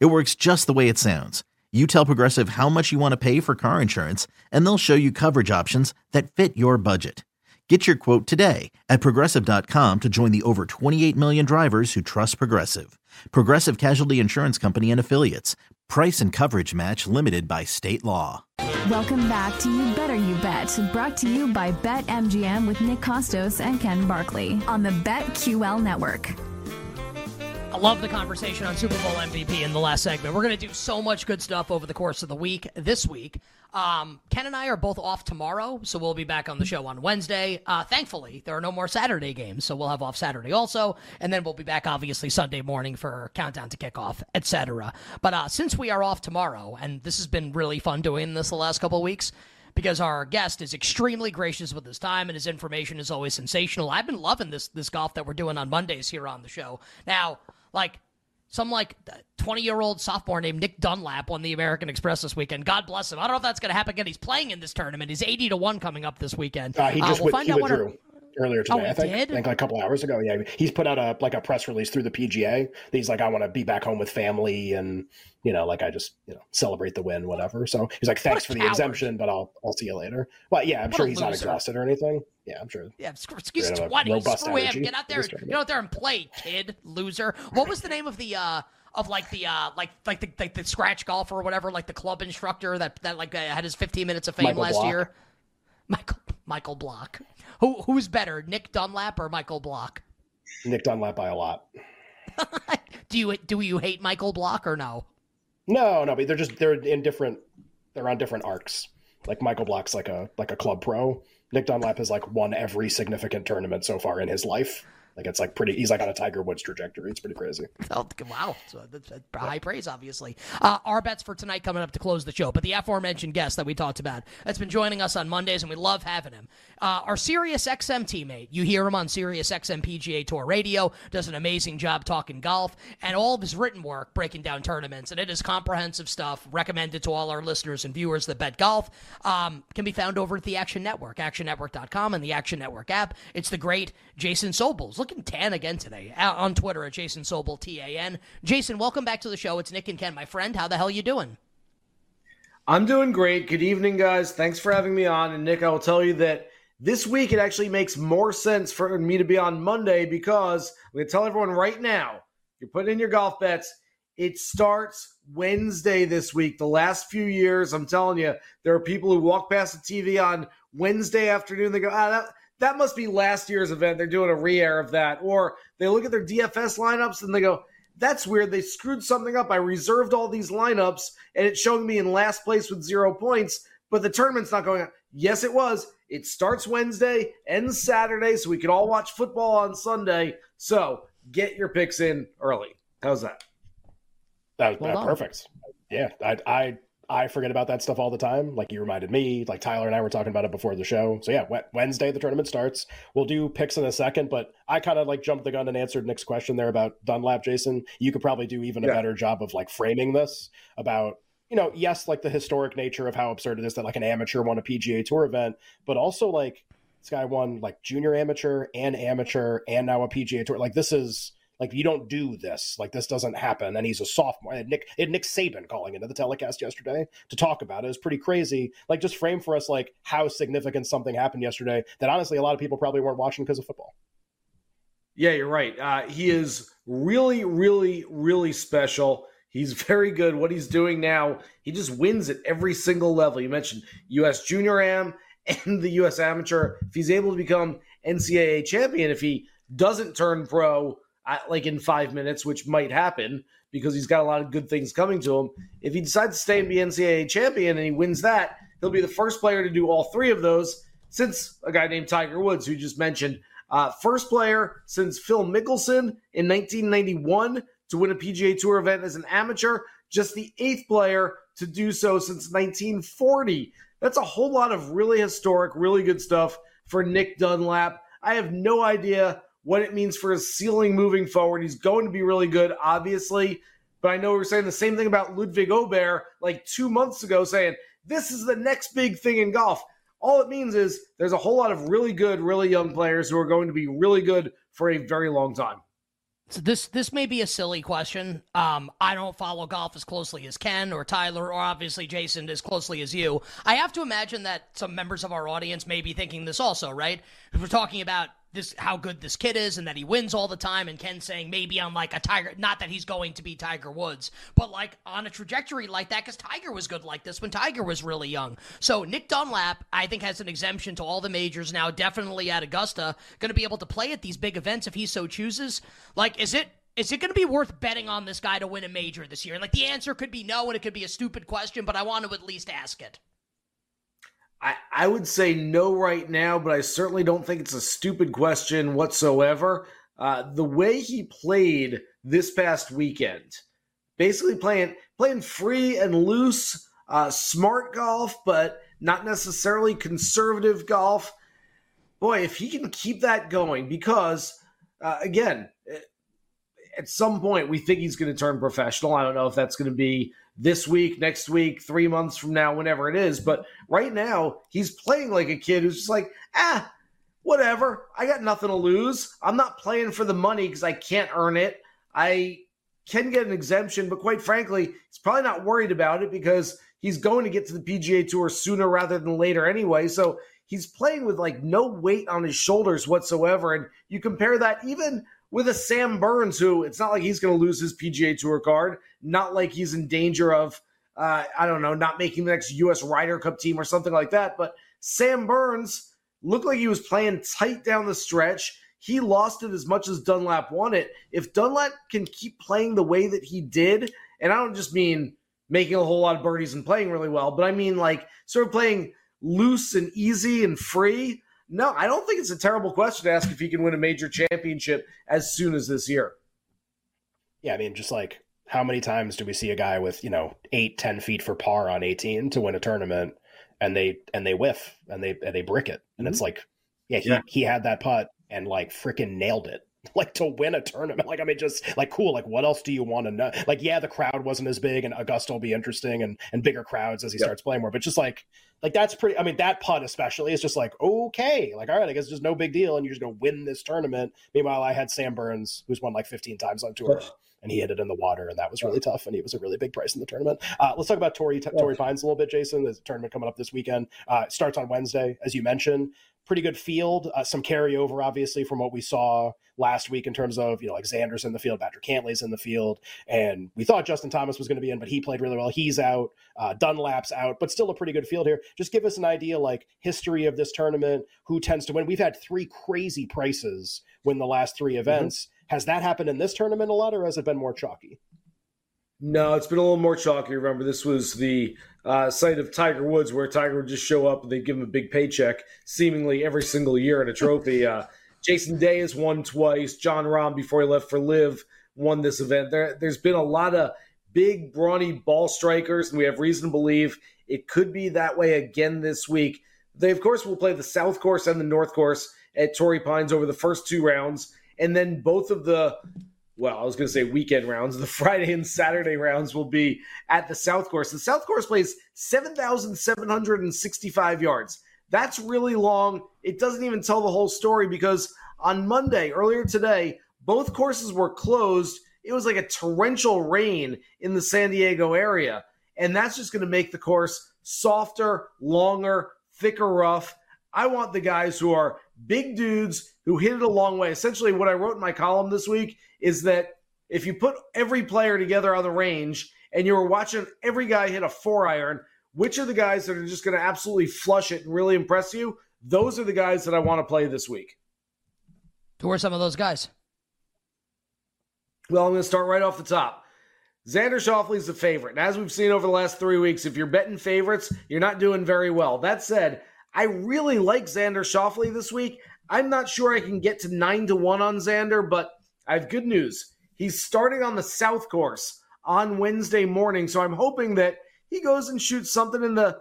It works just the way it sounds. You tell Progressive how much you want to pay for car insurance, and they'll show you coverage options that fit your budget. Get your quote today at progressive.com to join the over 28 million drivers who trust Progressive. Progressive Casualty Insurance Company and Affiliates. Price and coverage match limited by state law. Welcome back to You Better You Bet, brought to you by BetMGM with Nick Kostos and Ken Barkley on the BetQL network. I love the conversation on Super Bowl MVP in the last segment. We're going to do so much good stuff over the course of the week this week. Um, Ken and I are both off tomorrow, so we'll be back on the show on Wednesday. Uh, thankfully, there are no more Saturday games, so we'll have off Saturday also, and then we'll be back obviously Sunday morning for countdown to kickoff, etc. But uh, since we are off tomorrow, and this has been really fun doing this the last couple of weeks, because our guest is extremely gracious with his time and his information is always sensational. I've been loving this this golf that we're doing on Mondays here on the show. Now, like some like 20 year old sophomore named Nick Dunlap won the American Express this weekend. God bless him. I don't know if that's going to happen again. He's playing in this tournament. He's 80 to 1 coming up this weekend. Uh, he just uh, we'll find out withdrew. Earlier today. Oh, I think, did? I think like a couple hours ago. Yeah, he's put out a like a press release through the PGA. He's like, I want to be back home with family, and you know, like I just you know celebrate the win, whatever. So he's like, thanks for the exemption, but I'll I'll see you later. Well, yeah, I'm what sure he's loser. not exhausted or anything. Yeah, I'm sure. Yeah, excuse twenty. Screw him. Get out there. Get out there and play, kid, loser. What was the name of the? uh of like the uh like like the like the scratch golfer or whatever, like the club instructor that that like uh, had his 15 minutes of fame Michael last Block. year. Michael Michael Block. Who who's better, Nick Dunlap or Michael Block? Nick Dunlap by a lot. do you do you hate Michael Block or no? No, no, but they're just they're in different they're on different arcs. Like Michael Block's like a like a club pro. Nick Dunlap has like won every significant tournament so far in his life. Like it's like pretty. He's like on a Tiger Woods trajectory. It's pretty crazy. Oh, wow, so that's, that's high praise, obviously. Uh, our bets for tonight coming up to close the show, but the aforementioned guest that we talked about that's been joining us on Mondays, and we love having him. Uh, our Sirius XM teammate, you hear him on Sirius XM PGA Tour Radio, does an amazing job talking golf, and all of his written work breaking down tournaments, and it is comprehensive stuff. Recommended to all our listeners and viewers that bet golf. Um, can be found over at the Action Network, ActionNetwork.com, and the Action Network app. It's the great Jason Sobels looking tan again today out on Twitter at Jason Sobel T A N. Jason, welcome back to the show. It's Nick and Ken, my friend. How the hell you doing? I'm doing great. Good evening, guys. Thanks for having me on. And Nick, I will tell you that this week it actually makes more sense for me to be on Monday because I'm going to tell everyone right now. You're putting in your golf bets. It starts Wednesday this week. The last few years, I'm telling you, there are people who walk past the TV on Wednesday afternoon. They go, ah, that that must be last year's event. They're doing a re-air of that. Or they look at their DFS lineups and they go, that's weird. They screwed something up. I reserved all these lineups and it's showing me in last place with zero points, but the tournament's not going on. Yes, it was. It starts Wednesday, ends Saturday, so we can all watch football on Sunday. So get your picks in early. How's that? That was Well perfect. Yeah, I I I forget about that stuff all the time. Like you reminded me. Like Tyler and I were talking about it before the show. So yeah, Wednesday the tournament starts. We'll do picks in a second, but I kind of like jumped the gun and answered Nick's question there about Dunlap. Jason, you could probably do even a Yeah. better job of like framing this about you know yes like the historic nature of how absurd it is that like an amateur won a PGA Tour event, but also like this guy won like junior amateur and amateur and now a PGA Tour. Like this is like you don't do this. Like this doesn't happen. And he's a sophomore. And Nick and Nick Saban calling into the telecast yesterday to talk about it. it is pretty crazy. Like just frame for us like how significant something happened yesterday that honestly a lot of people probably weren't watching because of football. Yeah, you're right. Uh, he is really, really, really special. He's very good. What he's doing now, he just wins at every single level. You mentioned U.S. Junior Am and the U.S. Amateur. If he's able to become NCAA champion, if he doesn't turn pro uh, like in five minutes, which might happen because he's got a lot of good things coming to him, if he decides to stay and be NCAA champion and he wins that, he'll be the first player to do all three of those since a guy named Tiger Woods, who just mentioned. Uh, first player since Phil Mickelson in 1991 to win a PGA Tour event as an amateur. just the eighth player to do so since 1940. That's a whole lot of really historic, really good stuff for Nick Dunlap. I have no idea what it means for his ceiling moving forward. He's going to be really good, obviously. But I know we were saying the same thing about Ludwig Åberg like two months ago, saying this is the next big thing in golf. All it means is there's a whole lot of really good, really young players who are going to be really good for a very long time. So this this may be a silly question. Um, I don't follow golf as closely as Ken or Tyler or obviously Jason as closely as you. I have to imagine that some members of our audience may be thinking this also, right? If we're talking about this how good this kid is and that he wins all the time and Ken saying maybe on like a Tiger not that he's going to be Tiger Woods but like on a trajectory like that cuz Tiger was good like this when Tiger was really young. So Nick Dunlap I think has an exemption to all the majors now definitely at Augusta going to be able to play at these big events if he so chooses. Like is it is it going to be worth betting on this guy to win a major this year? And like the answer could be no and it could be a stupid question but I want to at least ask it. I, I would say no right now, but I certainly don't think it's a stupid question whatsoever. Uh, the way he played this past weekend, basically playing playing free and loose, uh, smart golf, but not necessarily conservative golf. Boy, if he can keep that going, because uh, again, at some point we think he's going to turn professional. I don't know if that's going to be this week, next week, three months from now, whenever it is. But right now, he's playing like a kid who's just like, ah, whatever. I got nothing to lose. I'm not playing for the money because I can't earn it. I can get an exemption, but quite frankly, he's probably not worried about it because he's going to get to the PGA Tour sooner rather than later anyway. So he's playing with like no weight on his shoulders whatsoever. And you compare that even with a Sam Burns, who it's not like he's going to lose his PGA Tour card, not like he's in danger of, uh, I don't know, not making the next U.S. Ryder Cup team or something like that. But Sam Burns looked like he was playing tight down the stretch. He lost it as much as Dunlap won it. If Dunlap can keep playing the way that he did, and I don't just mean making a whole lot of birdies and playing really well, but I mean like sort of playing loose and easy and free no, I don't think it's a terrible question to ask if he can win a major championship as soon as this year. Yeah, I mean, just like how many times do we see a guy with you know eight, ten feet for par on eighteen to win a tournament, and they and they whiff and they and they brick it, and mm-hmm. it's like, yeah, he, yeah. he had that putt and like freaking nailed it like to win a tournament. Like, I mean, just like cool. Like, what else do you want to know? Like, yeah, the crowd wasn't as big, and Augusta will be interesting, and and bigger crowds as he yep. starts playing more. But just like, like that's pretty. I mean, that putt especially is just like okay, like all right, I guess it's just no big deal, and you're just gonna win this tournament. Meanwhile, I had Sam Burns, who's won like 15 times on tour. And he hit it in the water, and that was really tough. And he was a really big price in the tournament. Uh, let's talk about Torrey Torrey Pines a little bit, Jason. There's a tournament coming up this weekend. Uh, starts on Wednesday, as you mentioned pretty good field. Uh, some carryover, obviously, from what we saw last week in terms of you know like Xander's in the field, Patrick Cantlay's in the field, and we thought Justin Thomas was going to be in, but he played really well. He's out. Uh, Dunlap's out, but still a pretty good field here. Just give us an idea, like history of this tournament, who tends to win. We've had three crazy prices win the last three mm-hmm. events. Has that happened in this tournament a lot, or has it been more chalky? No, it's been a little more chalky. Remember, this was the uh, site of Tiger Woods, where Tiger would just show up and they'd give him a big paycheck, seemingly every single year and a trophy. Uh, Jason Day has won twice. Jon Rahm, before he left for LIV, won this event. There, there's been a lot of big, brawny ball strikers, and we have reason to believe it could be that way again this week. They, of course, will play the South Course and the North Course at Torrey Pines over the first two rounds, and then both of the well, I was going to say weekend rounds. The Friday and Saturday rounds will be at the South Course. The South Course plays 7,765 yards. That's really long. It doesn't even tell the whole story because on Monday, earlier today, both courses were closed. It was like a torrential rain in the San Diego area. And that's just going to make the course softer, longer, thicker rough. I want the guys who are big dudes who hit it a long way. Essentially, what I wrote in my column this week is that if you put every player together on the range and you were watching every guy hit a four iron, which are the guys that are just going to absolutely flush it and really impress you? Those are the guys that I want to play this week. Who are some of those guys? Well, I'm going to start right off the top. Xander is the favorite. And as we've seen over the last three weeks, if you're betting favorites, you're not doing very well. That said, I really like Xander Schauffele this week. I'm not sure I can get to nine to one on Xander, but I have good news. He's starting on the South Course on Wednesday morning. So I'm hoping that he goes and shoots something in the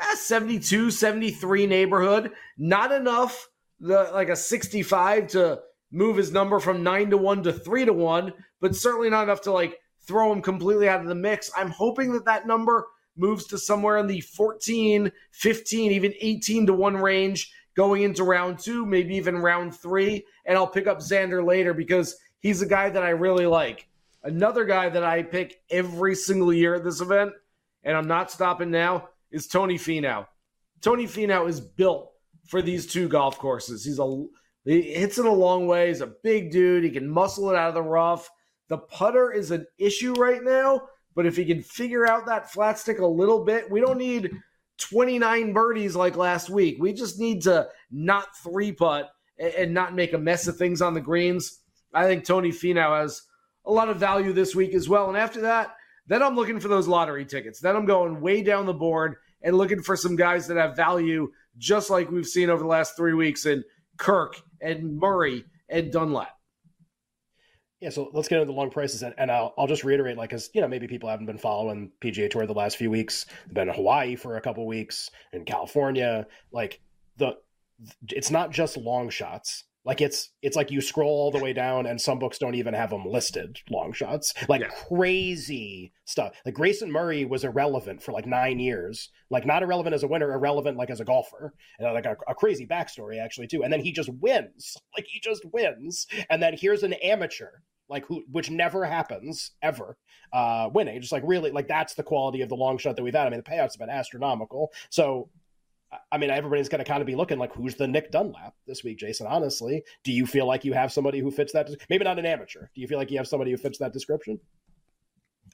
eh, 72, 73 neighborhood. Not enough, the like a 65 to move his number from nine to one to three to one, but certainly not enough to like throw him completely out of the mix. I'm hoping that that number moves to somewhere in the 14, 15, even 18 to 1 range going into round two, maybe even round three. And I'll pick up Xander later because he's a guy that I really like. Another guy that I pick every single year at this event, and I'm not stopping now, is Tony Finau. Tony Finau is built for these two golf courses. He's a he hits it a long way. He's a big dude. He can muscle it out of the rough. The putter is an issue right now, but if he can figure out that flat stick a little bit, we don't need 29 birdies like last week. We just need to not three putt and not make a mess of things on the greens. I think Tony Finau has a lot of value this week as well. And after that, then I'm looking for those lottery tickets. Then I'm going way down the board and looking for some guys that have value, just like we've seen over the last three weeks in Kirk and Murray and Dunlap. Yeah, so let's get into the long prices, and, and I'll, I'll just reiterate, like, because you know maybe people haven't been following PGA Tour the last few weeks. They've been in Hawaii for a couple weeks, in California. Like the, it's not just long shots. Like it's it's like you scroll all the way down, and some books don't even have them listed long shots. Like yeah. crazy stuff. Like Grayson Murray was irrelevant for like nine years. Like not irrelevant as a winner, irrelevant like as a golfer, and like a, a crazy backstory actually too. And then he just wins. Like he just wins. And then here's an amateur like who which never happens ever uh winning. Just like really like that's the quality of the long shot that we've had. I mean the payouts have been astronomical. So i mean everybody's going to kind of be looking like who's the nick dunlap this week jason? Honestly do you feel like you have somebody who fits that maybe not an amateur. Do you feel like you have somebody who fits that description?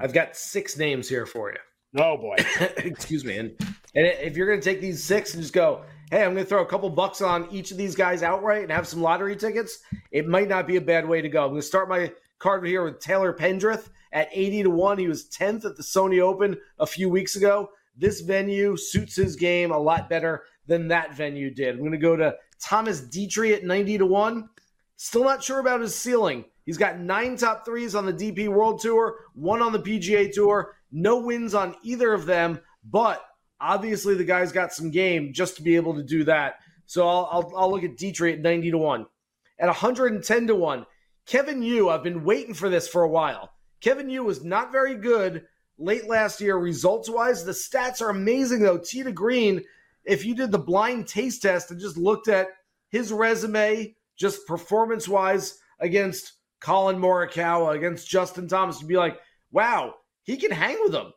I've got six names here for you. Oh boy. Excuse me. And, and if you're going to take these six and just go hey, I'm going to throw a couple bucks on each of these guys outright and have some lottery tickets, it might not be a bad way to go. I'm going to start my card here with Taylor Pendrith at 80 to 1. He was 10th at the Sony Open a few weeks ago. This venue suits his game a lot better than that venue did. I'm going to go to Thomas Detry at 90 to 1. Still not sure about his ceiling. He's got nine top threes on the DP World Tour, one on the PGA Tour, no wins on either of them, but obviously the guy's got some game just to be able to do that. So I'll, I'll, I'll look at Detry at 90 to 1. At 110 to 1, Kevin Yu, I've been waiting for this for a while. Kevin Yu was not very good late last year, results wise. The stats are amazing, though. To green, if you did the blind taste test and just looked at his resume, just performance wise, against Collin Morikawa, against Justin Thomas, you'd be like, wow, he can hang with them.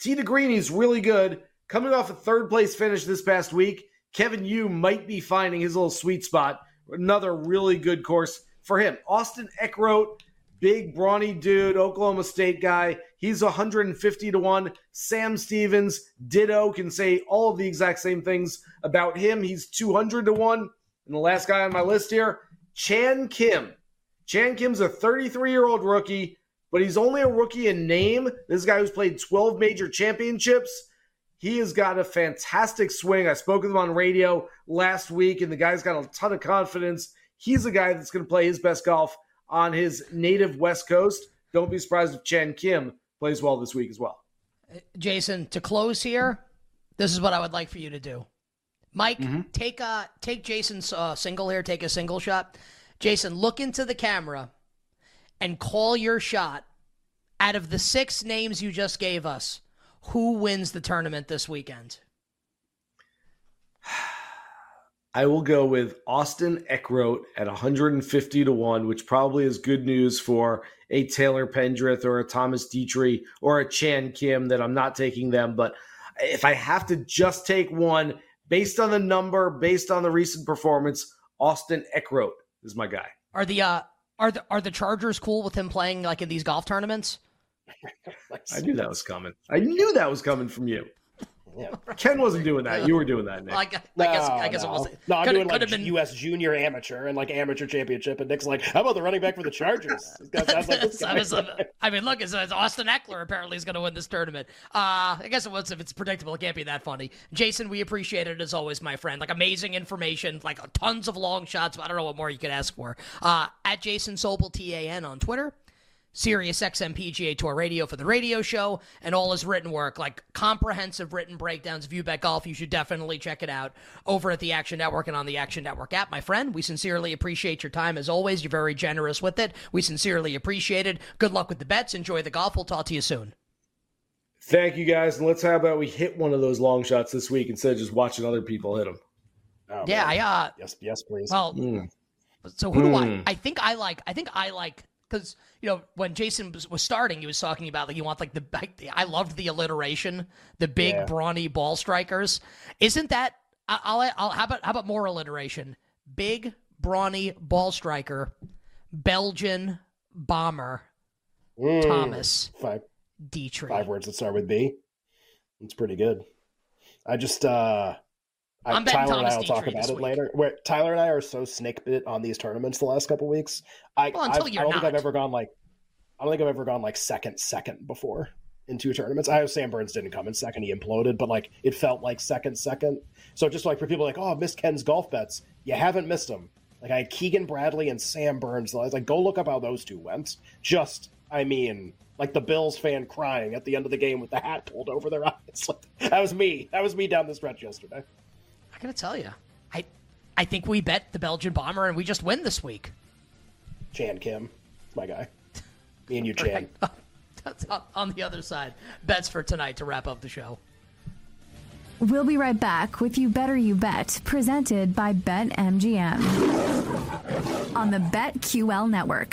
To green, he's really good. Coming off a third place finish this past week, Kevin Yu might be finding his little sweet spot. Another really good course for him. Austin Eckroat, big brawny dude, Oklahoma State guy. He's 150 to 1. Sam Stevens, ditto, can say all of the exact same things about him. He's 200 to 1. And the last guy on my list here, Chan Kim. Chan Kim's a 33 year old rookie, but he's only a rookie in name. This guy who's played 12 major championships. He has got a fantastic swing. I spoke with him on radio last week, and the guy's got a ton of confidence he's a guy that's going to play his best golf on his native West Coast. Don't be surprised if Chan Kim plays well this week as well. Jason, to close here, this is what I would like for you to do. Mike, mm-hmm. take a take Jason's uh, single here. Take a single shot. Jason, look into the camera and call your shot. Out of the six names you just gave us, who wins the tournament this weekend? I will go with Austin Eckroat at 150 to 1, which probably is good news for a Taylor Pendrith or a Thomas Detry or a Chan Kim that I'm not taking them. But if I have to just take one based on the number, based on the recent performance, Austin Eckroat is my guy. Are the uh are the are the Chargers cool with him playing like in these golf tournaments? I knew that was coming. I knew that was coming from you. Yeah. Ken wasn't doing that. You were doing that, Nick. I, guess, no, I guess, I guess no. it wasn't. No, I'm could doing like been... U.S. Junior Amateur and like Amateur Championship, and Nick's like, "How about the running back for the Chargers?" like I mean, look, it's, it's Austin Eckler apparently is going to win this tournament. Uh, I guess it was if it's predictable, it can't be that funny. Jason, we appreciate it as always, my friend. Like amazing information, like tons of long shots. I don't know what more you could ask for. Uh, at Jason Sobel T A N on Twitter. Sirius XM PGA Tour Radio for the radio show, and all his written work, like comprehensive written breakdowns of UBET Golf. You should definitely check it out over at the Action Network and on the Action Network app, my friend. We sincerely appreciate your time as always. You're very generous with it. We sincerely appreciate it. Good luck with the bets. Enjoy the golf. We'll talk to you soon. Thank you guys, and let's how about we hit one of those long shots this week instead of just watching other people hit them. Oh, yeah, man. I uh, yes, yes, please. well, Mm. So who do I? Hmm. I think I like. I think I like because you know when Jason was, starting, he was talking about like you want like the. I loved the alliteration, the big Yeah. brawny ball strikers. Isn't that? I- I'll, I'll how about how about more alliteration? Big brawny ball striker, Belgian bomber, Mm. Thomas Five Detry. five words that start with B. It's pretty good. I just uh I, betting Tyler and I will talk about it week. later. Where Tyler and I are so snake bit on these tournaments the last couple weeks. I Well, you're I don't think I've ever gone like I don't think I've ever gone like second second before in two tournaments. I know Sam Burns didn't come in second; he imploded, but like it felt like second second. So just like for people like, oh, I missed Ken's golf bets. You haven't missed them. Like I had Keegan Bradley and Sam Burns. I was like, go look up how those two went. Just, I mean, like the Bills fan crying at the end of the game with the hat pulled over their eyes. Like, that was me. That was me down the stretch yesterday. I gotta tell you, I I think we bet the Belgian bomber and we just win this week. Chan Kim, my guy. Me and you, Chan. That's on- on the other side. Bets for tonight to wrap up the show. We'll be right back with You Better You Bet, presented by BetMGM on the BetQL network.